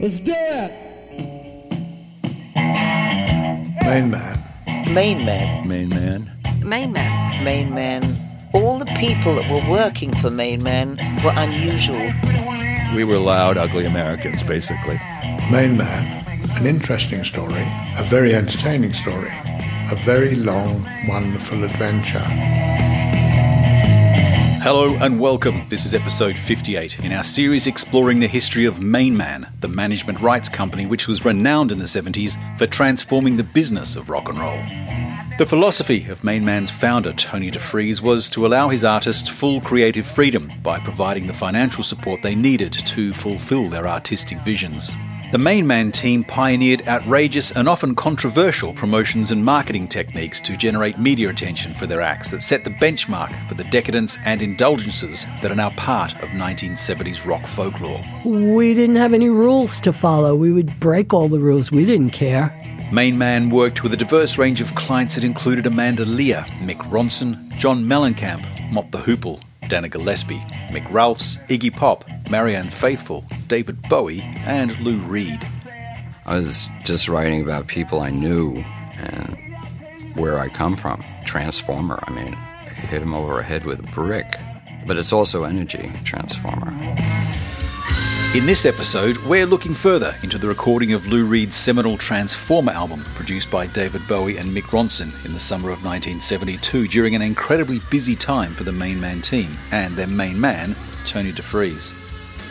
Let's do it. Main Man. Main man, Main man. Main man. main man. All the people that were working for Main Man were unusual. We were loud, ugly Americans, basically. Main Man. An interesting story, a very entertaining story, a very long, wonderful adventure. Hello and welcome. This is episode 58 in our series exploring the history of Main Man, the management rights company which was renowned in the 70s for transforming the business of rock and roll. The philosophy of Main Man's founder, Tony DeFries, was to allow his artists full creative freedom by providing the financial support they needed to fulfill their artistic visions. The Main Man team pioneered outrageous and often controversial promotions and marketing techniques to generate media attention for their acts that set the benchmark for the decadence and indulgences that are now part of 1970s rock folklore. We didn't have any rules to follow. We would break all the rules. We didn't care. Main Man worked with a diverse range of clients that included Amanda Lear, Mick Ronson, John Mellencamp, Mott the Hoople, Dana Gillespie, Mick Ralphs, Iggy Pop, Marianne Faithfull, David Bowie, and Lou Reed. I was just writing about people I knew and where I come from. Transformer, I mean, hit him over a head with a brick. But it's also energy, Transformer. In this episode, we're looking further into the recording of Lou Reed's seminal Transformer album, produced by David Bowie and Mick Ronson in the summer of 1972 during an incredibly busy time for the Main Man team and their main man, Tony DeFries.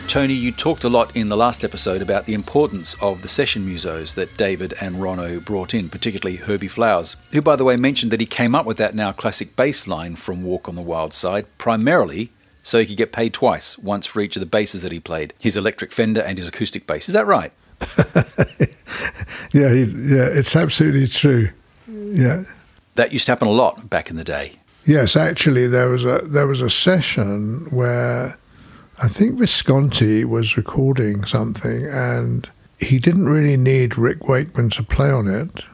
Tony, you talked a lot in the last episode about the importance of the session musos that David and Rono brought in, particularly Herbie Flowers, who, by the way, mentioned that he came up with that now classic bass line from Walk on the Wild Side primarily so he could get paid twice, once for each of the basses that he played his electric Fender and his acoustic bass. Is that right? Yeah, he, yeah, it's absolutely true. Yeah. That used to happen a lot back in the day. Yes, actually, there was a there was a session where I think Visconti was recording something, and he didn't really need Rick Wakeman to play on it,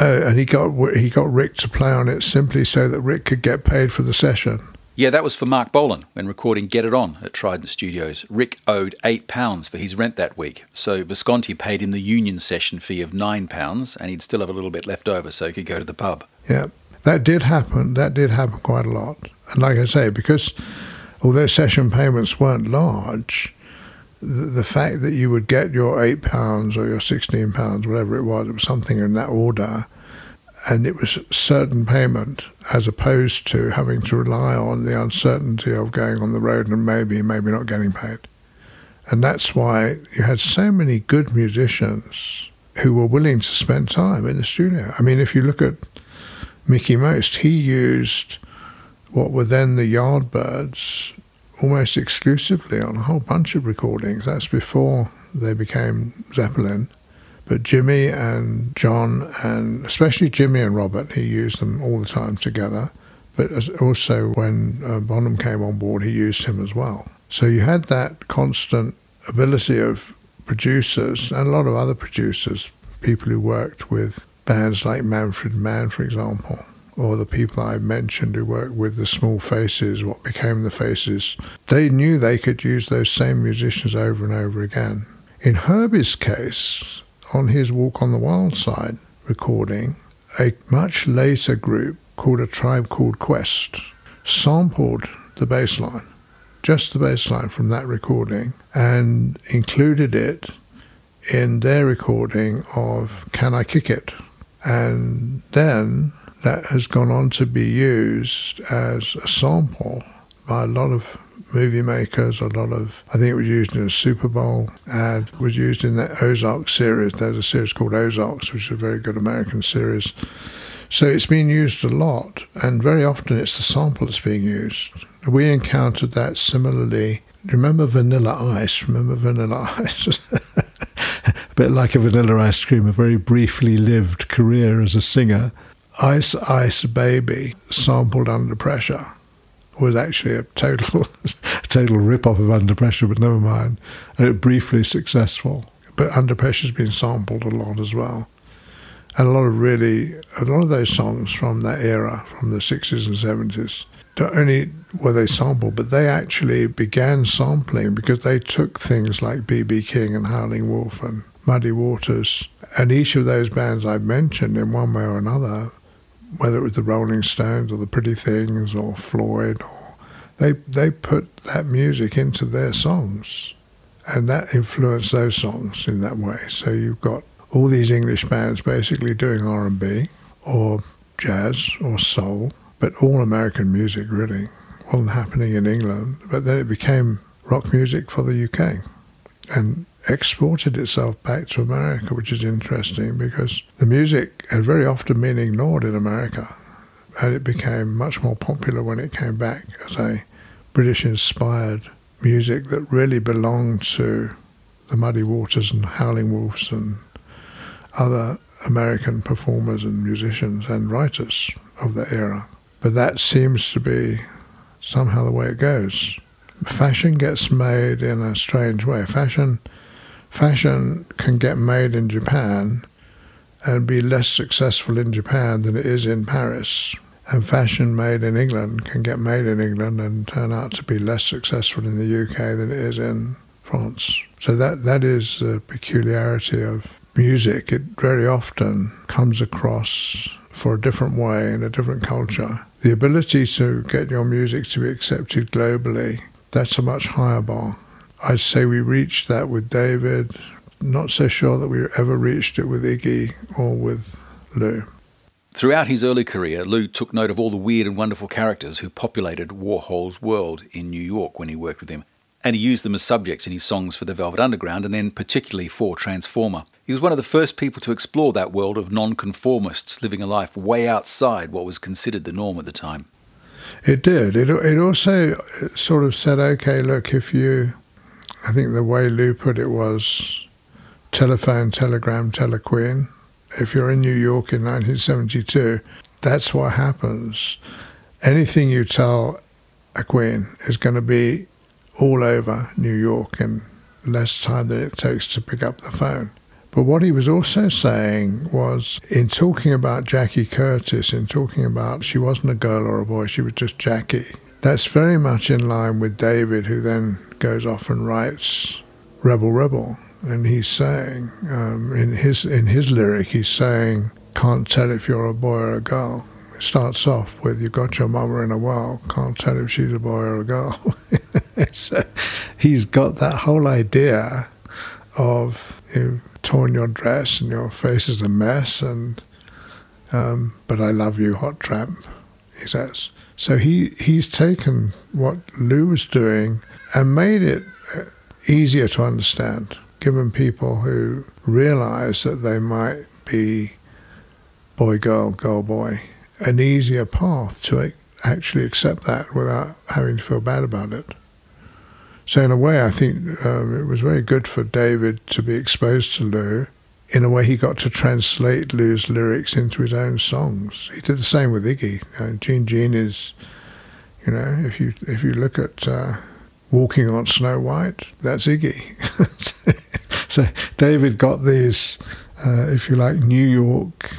uh, and he got he got Rick to play on it simply so that Rick could get paid for the session. Yeah, that was for Mark Bolan when recording Get It On at Trident Studios. Rick owed £8 for his rent that week, so Visconti paid him the union session fee of £9 and he'd still have a little bit left over so he could go to the pub. Yeah, that did happen. That did happen quite a lot. And like I say, because although session payments weren't large, the, fact that you would get your eight pounds or your sixteen pounds, whatever it was, it was something in that order, and it was certain payment as opposed to having to rely on the uncertainty of going on the road and maybe, maybe not getting paid. And that's why you had so many good musicians who were willing to spend time in the studio. I mean, if you look at Mickey Most, he used what were then the Yardbirds almost exclusively on a whole bunch of recordings. That's before they became Zeppelin. But Jimmy and John, and especially Jimmy and Robert, he used them all the time together. But also when uh, Bonham came on board, he used him as well. So you had that constant ability of producers and a lot of other producers, people who worked with bands like Manfred Mann, for example, or the people I mentioned who worked with the Small Faces, what became the Faces. They knew they could use those same musicians over and over again. In Herbie's case, on his Walk on the Wild Side recording, a much later group called A Tribe Called Quest sampled the bass line, just the bass line from that recording, and included it in their recording of Can I Kick It? And then that has gone on to be used as a sample by a lot of movie makers, a lot of, I think it was used in a Super Bowl ad, was used in that Ozark series. There's a series called Ozarks, which is a very good American series. So it's been used a lot, and very often it's the sample that's being used. We encountered that similarly. Remember Vanilla Ice? Remember Vanilla Ice? a bit like a vanilla ice cream, a very briefly lived career as a singer. Ice Ice Baby, sampled Under Pressure, was actually a total, total rip-off of Under Pressure, but never mind. And it briefly successful. But Under Pressure's been sampled a lot as well. And a lot of really, a lot of those songs from that era, from the 60s and 70s, not only were they sampled, but they actually began sampling because they took things like B.B. King and Howling Wolf and Muddy Waters, and each of those bands I've mentioned in one way or another, whether it was the Rolling Stones or the Pretty Things or Floyd, or they they put that music into their songs, and that influenced those songs in that way. So you've got all these English bands basically doing R and B or jazz or soul, but all American music really wasn't happening in England. But then it became rock music for the UK, and exported itself back to America, which is interesting because the music had very often been ignored in America, and it became much more popular when it came back as a British-inspired music that really belonged to the Muddy Waters and Howling Wolves and other American performers and musicians and writers of the era. But that seems to be somehow the way it goes. Fashion gets made in a strange way. Fashion, fashion can get made in Japan and be less successful in Japan than it is in Paris. And fashion made in England can get made in England and turn out to be less successful in the UK than it is in France. So that that is the peculiarity of music. It very often comes across for a different way in a different culture. The ability to get your music to be accepted globally, that's a much higher bar. I'd say we reached that with David. Not so sure that we ever reached it with Iggy or with Lou. Throughout his early career, Lou took note of all the weird and wonderful characters who populated Warhol's world in New York when he worked with him, and he used them as subjects in his songs for the Velvet Underground and then particularly for Transformer. He was one of the first people to explore that world of nonconformists living a life way outside what was considered the norm at the time. It did. It, it also sort of said, okay, look, if you, I think the way Lou put it was telephone, telegram, telequeen if you're in New York in 1972, that's what happens. Anything you tell a queen is going to be all over New York in less time than it takes to pick up the phone. But what he was also saying was, in talking about Jackie Curtis, in talking about she wasn't a girl or a boy, she was just Jackie, that's very much in line with David, who then goes off and writes Rebel Rebel and he's saying um, in his in his lyric, he's saying, "Can't tell if you're a boy or a girl." It starts off with, "You got your mama in a while, can't tell if she's a boy or a girl." so he's got that whole idea of you've torn your dress and your face is a mess, and um, but I love you, hot tramp. He says. So he he's taken what Lou was doing and made it uh, easier to understand given people who realize that they might be boy, girl, girl, boy, an easier path to actually accept that without having to feel bad about it. So, in a way, I think um, it was very good for David to be exposed to Lou. In a way, he got to translate Lou's lyrics into his own songs. He did the same with Iggy. Uh, Jean Jean is, you know, if you if you look at uh, Walking on Snow White, that's Iggy. so David got these, uh, if you like, New York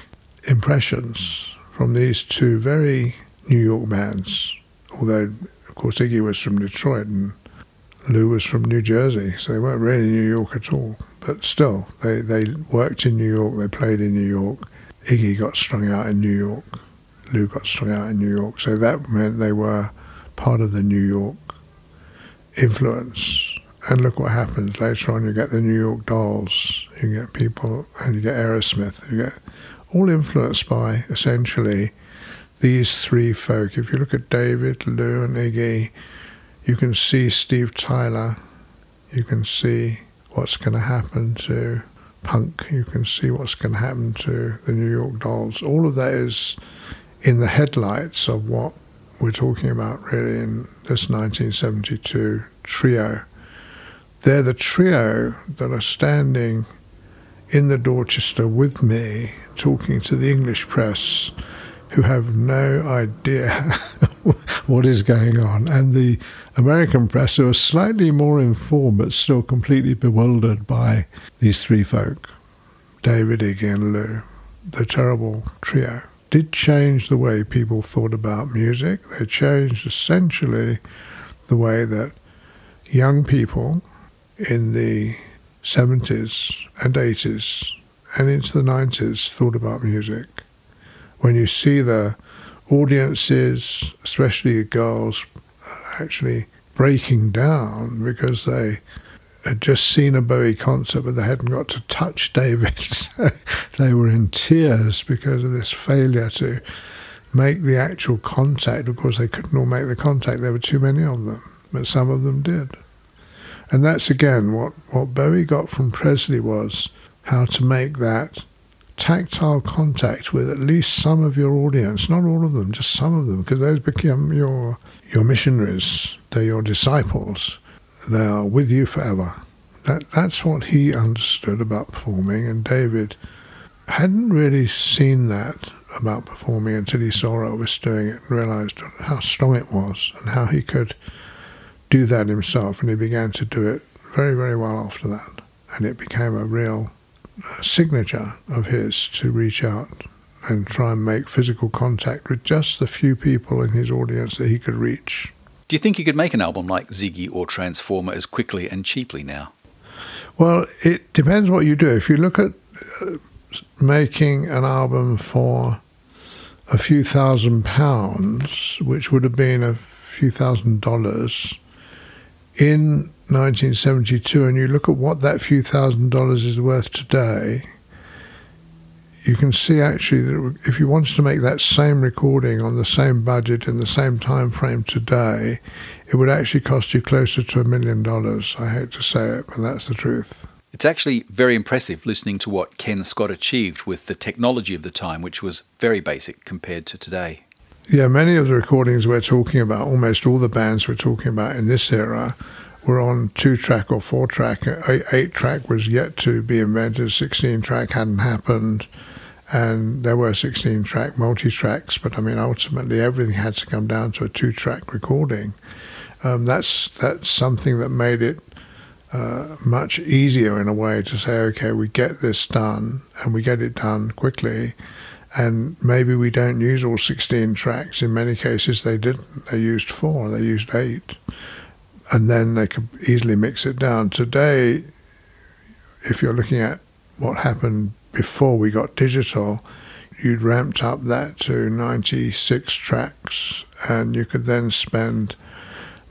impressions from these two very New York bands. Although, of course, Iggy was from Detroit and Lou was from New Jersey, so they weren't really New York at all. But still, they, they worked in New York, they played in New York. Iggy got strung out in New York. Lou got strung out in New York. So that meant they were part of the New York influence. And look what happens later on. You get the New York Dolls, you get people, and you get Aerosmith. You get all influenced by essentially these three folk. If you look at David, Lou, and Iggy, you can see Steve Tyler. You can see what's going to happen to punk. You can see what's going to happen to the New York Dolls. All of that is in the headlights of what we're talking about really in this 1972 trio. They're the trio that are standing in the Dorchester with me talking to the English press who have no idea what is going on, and the American press who are slightly more informed but still completely bewildered by these three folk David, Iggy, and Lou, the terrible trio. did change the way people thought about music. They changed essentially the way that young people in the 70s and 80s and into the 90s thought about music. When you see the audiences, especially the girls, actually breaking down because they had just seen a Bowie concert, but they hadn't got to touch David. they were in tears because of this failure to make the actual contact. Of course, they couldn't all make the contact. There were too many of them, but some of them did. And that's again what, what Bowie got from Presley was how to make that tactile contact with at least some of your audience, not all of them, just some of them, because those become your your missionaries, they're your disciples, they are with you forever. That that's what he understood about performing, and David hadn't really seen that about performing until he saw Elvis doing it and realized how strong it was and how he could do that himself, and he began to do it very, very well after that, and it became a real signature of his to reach out and try and make physical contact with just the few people in his audience that he could reach. Do you think you could make an album like Ziggy or Transformer as quickly and cheaply now? Well, it depends what you do. If you look at uh, making an album for a few thousand pounds, which would have been a few thousand dollars, in 1972 and you look at what that few thousand dollars is worth today, you can see actually that if you wanted to make that same recording on the same budget in the same time frame today, it would actually cost you closer to a million dollars. I hate to say it, but that's the truth. It's actually very impressive listening to what Ken Scott achieved with the technology of the time, which was very basic compared to today. Yeah, many of the recordings we're talking about, almost all the bands we're talking about in this era, were on two track or four track. Eight track was yet to be invented. Sixteen track hadn't happened, and there were sixteen track multi tracks. But I mean, ultimately, everything had to come down to a two track recording. Um, that's that's something that made it uh, much easier in a way to say, okay, we get this done, and we get it done quickly. And maybe we don't use all 16 tracks. In many cases, they didn't. They used four, they used eight and then they could easily mix it down. Today, if you're looking at what happened before we got digital, you'd ramped up that to 96 tracks, and you could then spend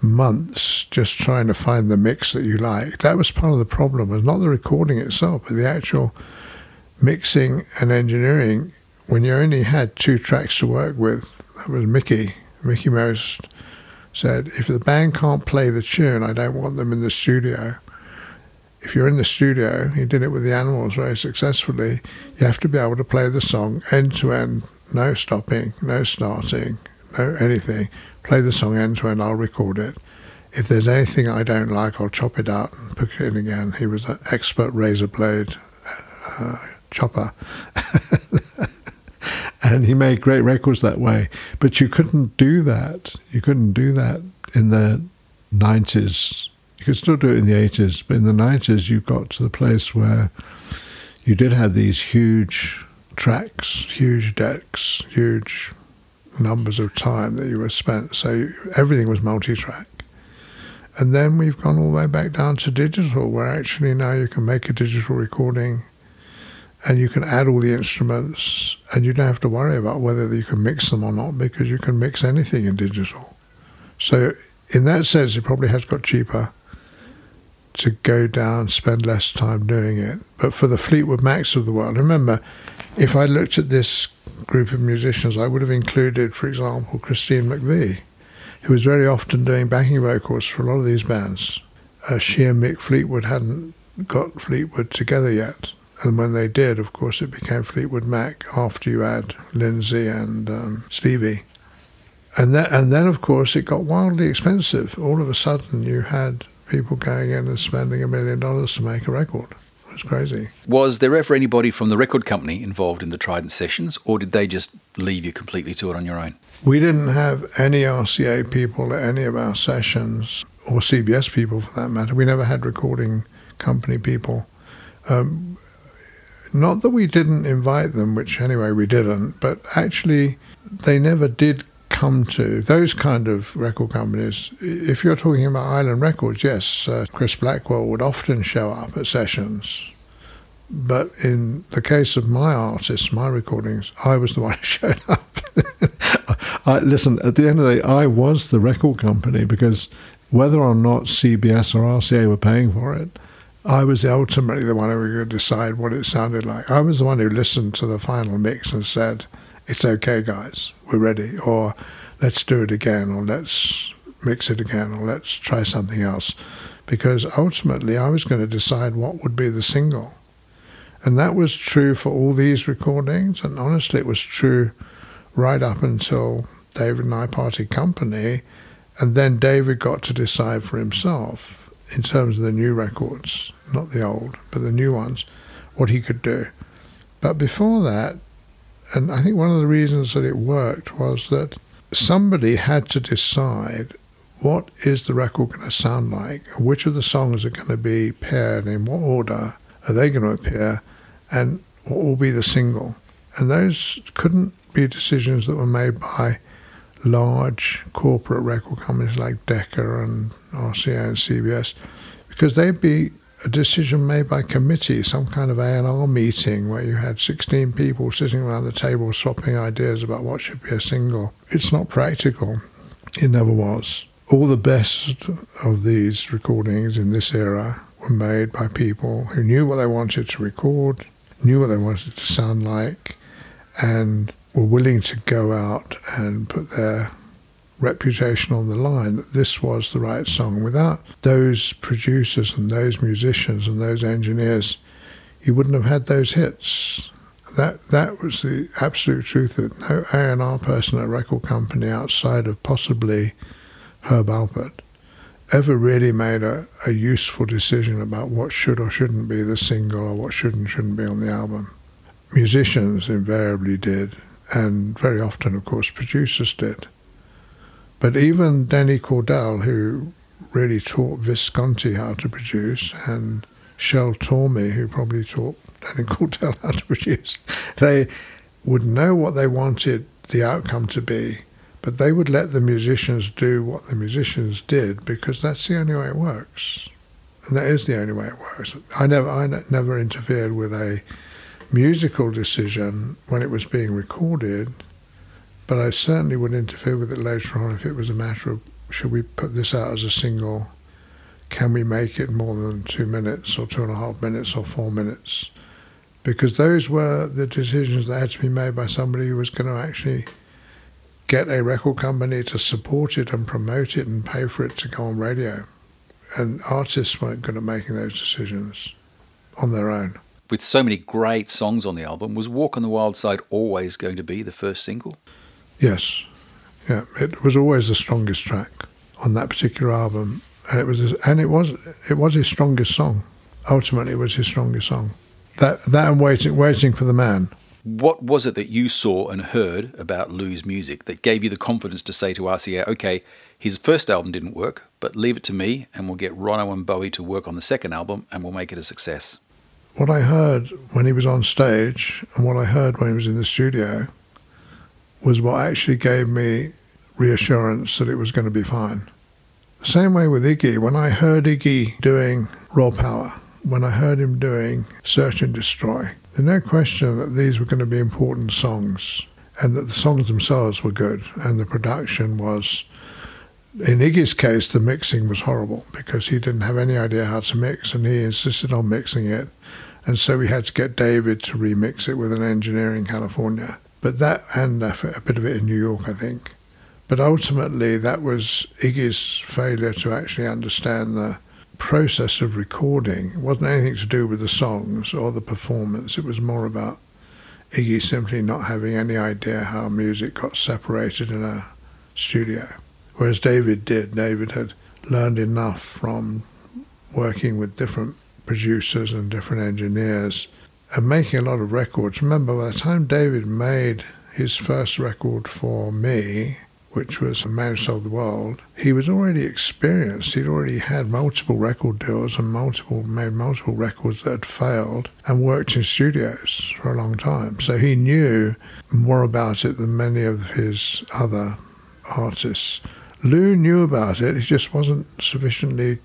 months just trying to find the mix that you like. That was part of the problem, was not the recording itself, but the actual mixing and engineering. When you only had two tracks to work with, that was Mickey, Mickey Most said, if the band can't play the tune, I don't want them in the studio. If you're in the studio, he did it with the Animals very successfully, you have to be able to play the song end to end, no stopping, no starting, no anything. Play the song end to end, I'll record it. If there's anything I don't like, I'll chop it out and put it in again. He was an expert razor blade uh, chopper. and he made great records that way. But you couldn't do that. You couldn't do that in the 90s. You could still do it in the 80s, but in the 90s, you got to the place where you did have these huge tracks, huge decks, huge numbers of time that you were spent. So everything was multi track. And then we've gone all the way back down to digital, where actually now you can make a digital recording and you can add all the instruments and you don't have to worry about whether you can mix them or not because you can mix anything in digital. So in that sense, it probably has got cheaper to go down, spend less time doing it. But for the Fleetwood Macs of the world, remember, if I looked at this group of musicians, I would have included, for example, Christine McVie, who was very often doing backing vocals for a lot of these bands. Uh, she and Mick Fleetwood hadn't got Fleetwood together yet. And when they did, of course, it became Fleetwood Mac after you had Lindsay and um, Stevie. And then, and then, of course, it got wildly expensive. All of a sudden, you had people going in and spending a million dollars to make a record. It was crazy. Was there ever anybody from the record company involved in the Trident sessions, or did they just leave you completely to it on your own? We didn't have any RCA people at any of our sessions, or CBS people for that matter. We never had recording company people. Um, not that we didn't invite them, which anyway we didn't, but actually they never did come to those kind of record companies. If you're talking about Island Records, yes, uh, Chris Blackwell would often show up at sessions. But in the case of my artists, my recordings, I was the one who showed up. I, listen, at the end of the day, I was the record company because whether or not CBS or RCA were paying for it, I was ultimately the one who could decide what it sounded like. I was the one who listened to the final mix and said, "It's okay, guys, we're ready," or "Let's do it again," or "Let's mix it again," or "Let's try something else," because ultimately I was going to decide what would be the single, and that was true for all these recordings, and honestly, it was true right up until David and I parted company, and then David got to decide for himself in terms of the new records, not the old, but the new ones, what he could do. But before that, and I think one of the reasons that it worked was that somebody had to decide what is the record going to sound like, which of the songs are going to be paired, in what order are they going to appear, and what will be the single. And those couldn't be decisions that were made by large corporate record companies like Decca and RCA and CBS, because they'd be a decision made by committee, some kind of A&R meeting where you had 16 people sitting around the table swapping ideas about what should be a single. It's not practical. It never was. All the best of these recordings in this era were made by people who knew what they wanted to record, knew what they wanted to sound like, and were willing to go out and put their reputation on the line that this was the right song. Without those producers and those musicians and those engineers, you wouldn't have had those hits. That that was the absolute truth. That no A and R person at a record company outside of possibly Herb Alpert ever really made a, a useful decision about what should or shouldn't be the single or what should and shouldn't be on the album. Musicians invariably did, and very often, of course, producers did. But even Danny Cordell, who really taught Visconti how to produce, and Shel Talmy, who probably taught Danny Cordell how to produce, they would know what they wanted the outcome to be, but they would let the musicians do what the musicians did because that's the only way it works. And that is the only way it works. I never, I never interfered with a musical decision when it was being recorded but I certainly would interfere with it later on if it was a matter of should we put this out as a single? Can we make it more than two minutes or two and a half minutes or four minutes? Because those were the decisions that had to be made by somebody who was going to actually get a record company to support it and promote it and pay for it to go on radio. And artists weren't good at making those decisions on their own. With so many great songs on the album, was Walk on the Wild Side always going to be the first single? Yes, yeah, it was always the strongest track on that particular album, and it was and it was it was his strongest song. Ultimately, it was his strongest song. That that and waiting waiting for the man. What was it that you saw and heard about Lou's music that gave you the confidence to say to RCA, okay, his first album didn't work, but leave it to me and we'll get Ronno and Bowie to work on the second album and we'll make it a success? What I heard when he was on stage and what I heard when he was in the studio was what actually gave me reassurance that it was going to be fine. The same way with Iggy, when I heard Iggy doing Raw Power, when I heard him doing Search and Destroy, there's no question that these were going to be important songs and that the songs themselves were good and the production was in Iggy's case, the mixing was horrible because he didn't have any idea how to mix and he insisted on mixing it. And so we had to get David to remix it with an engineer in California. But that, and a bit of it in New York, I think. But ultimately, that was Iggy's failure to actually understand the process of recording. It wasn't anything to do with the songs or the performance. It was more about Iggy simply not having any idea how music got separated in a studio. Whereas David did. David had learned enough from working with different producers and different engineers and making a lot of records. Remember, by the time David made his first record for me, which was a man who sold the world, he was already experienced. He'd already had multiple record deals and multiple made multiple records that had failed and worked in studios for a long time. So he knew more about it than many of his other artists. Lou knew about it, he just wasn't sufficiently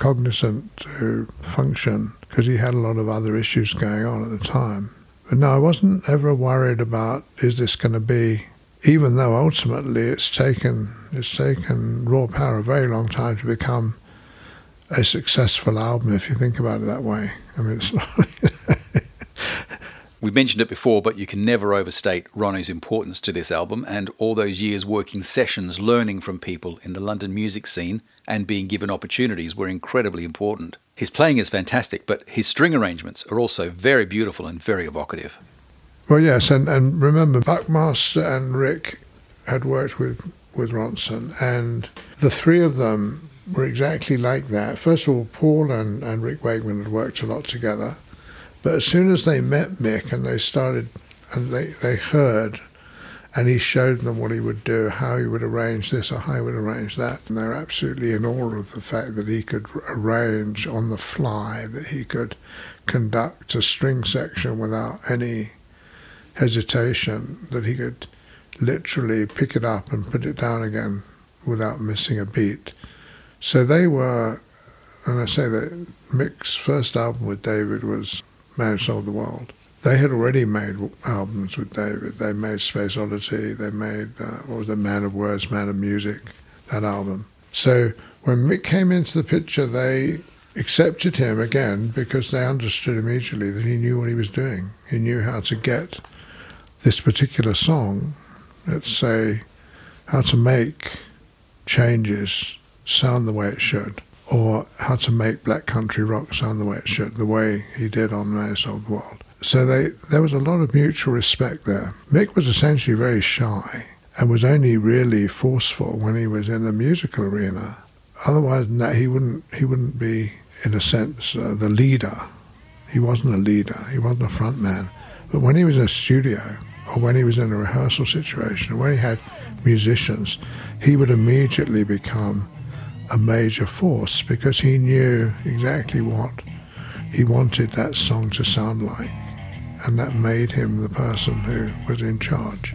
cognizant to function because he had a lot of other issues going on at the time. But no, I wasn't ever worried about is this going to be even though ultimately it's taken it's taken Raw Power a very long time to become a successful album if you think about it that way. I mean, it's not. We've mentioned it before, but you can never overstate Ronnie's importance to this album and all those years working sessions, learning from people in the London music scene, and being given opportunities were incredibly important. His playing is fantastic, but his string arrangements are also very beautiful and very evocative. Well, yes, and, and remember, Buckmaster and Rick had worked with, with Ronson, and the three of them were exactly like that. First of all, Paul and, and Rick Wakeman had worked a lot together, but as soon as they met Mick and they started, and they, they heard, and he showed them what he would do, how he would arrange this or how he would arrange that, and they were absolutely in awe of the fact that he could arrange on the fly, that he could conduct a string section without any hesitation that he could literally pick it up and put it down again without missing a beat. So they were, and I say that Mick's first album with David was Man Who Sold the World. They had already made albums with David. They made Space Oddity. They made uh, what was it, Man of Words, Man of Music, that album. So when Mick came into the picture, they accepted him again because they understood immediately that he knew what he was doing. He knew how to get this particular song, let's say, how to make changes sound the way it should, or how to make black country rock sound the way it should, the way he did on Who Sold the World. So they, there was a lot of mutual respect there. Mick was essentially very shy and was only really forceful when he was in the musical arena. Otherwise that, he wouldn't, he wouldn't be, in a sense, uh, the leader. He wasn't a leader. He wasn't a front man. But when he was in a studio, or when he was in a rehearsal situation, or when he had musicians, he would immediately become a major force because he knew exactly what he wanted that song to sound like. And that made him the person who was in charge.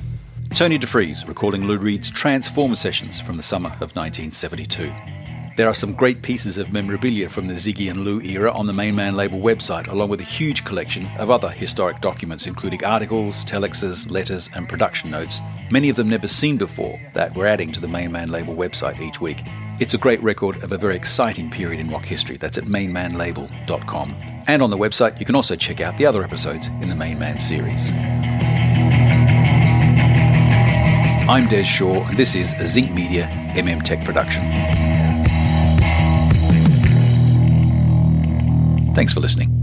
Tony DeFries recording Lou Reed's Transformer sessions from the summer of 1972. There are some great pieces of memorabilia from the Ziggy and Lou era on the Main Man label website, along with a huge collection of other historic documents, including articles, telexes, letters, and production notes, many of them never seen before, that we're adding to the Main Man label website each week. It's a great record of a very exciting period in rock history. That's at mainmanlabel.com. And on the website, you can also check out the other episodes in the Main Man series. I'm Des Shaw, and this is a Zinc Media MM Tech production. Thanks for listening.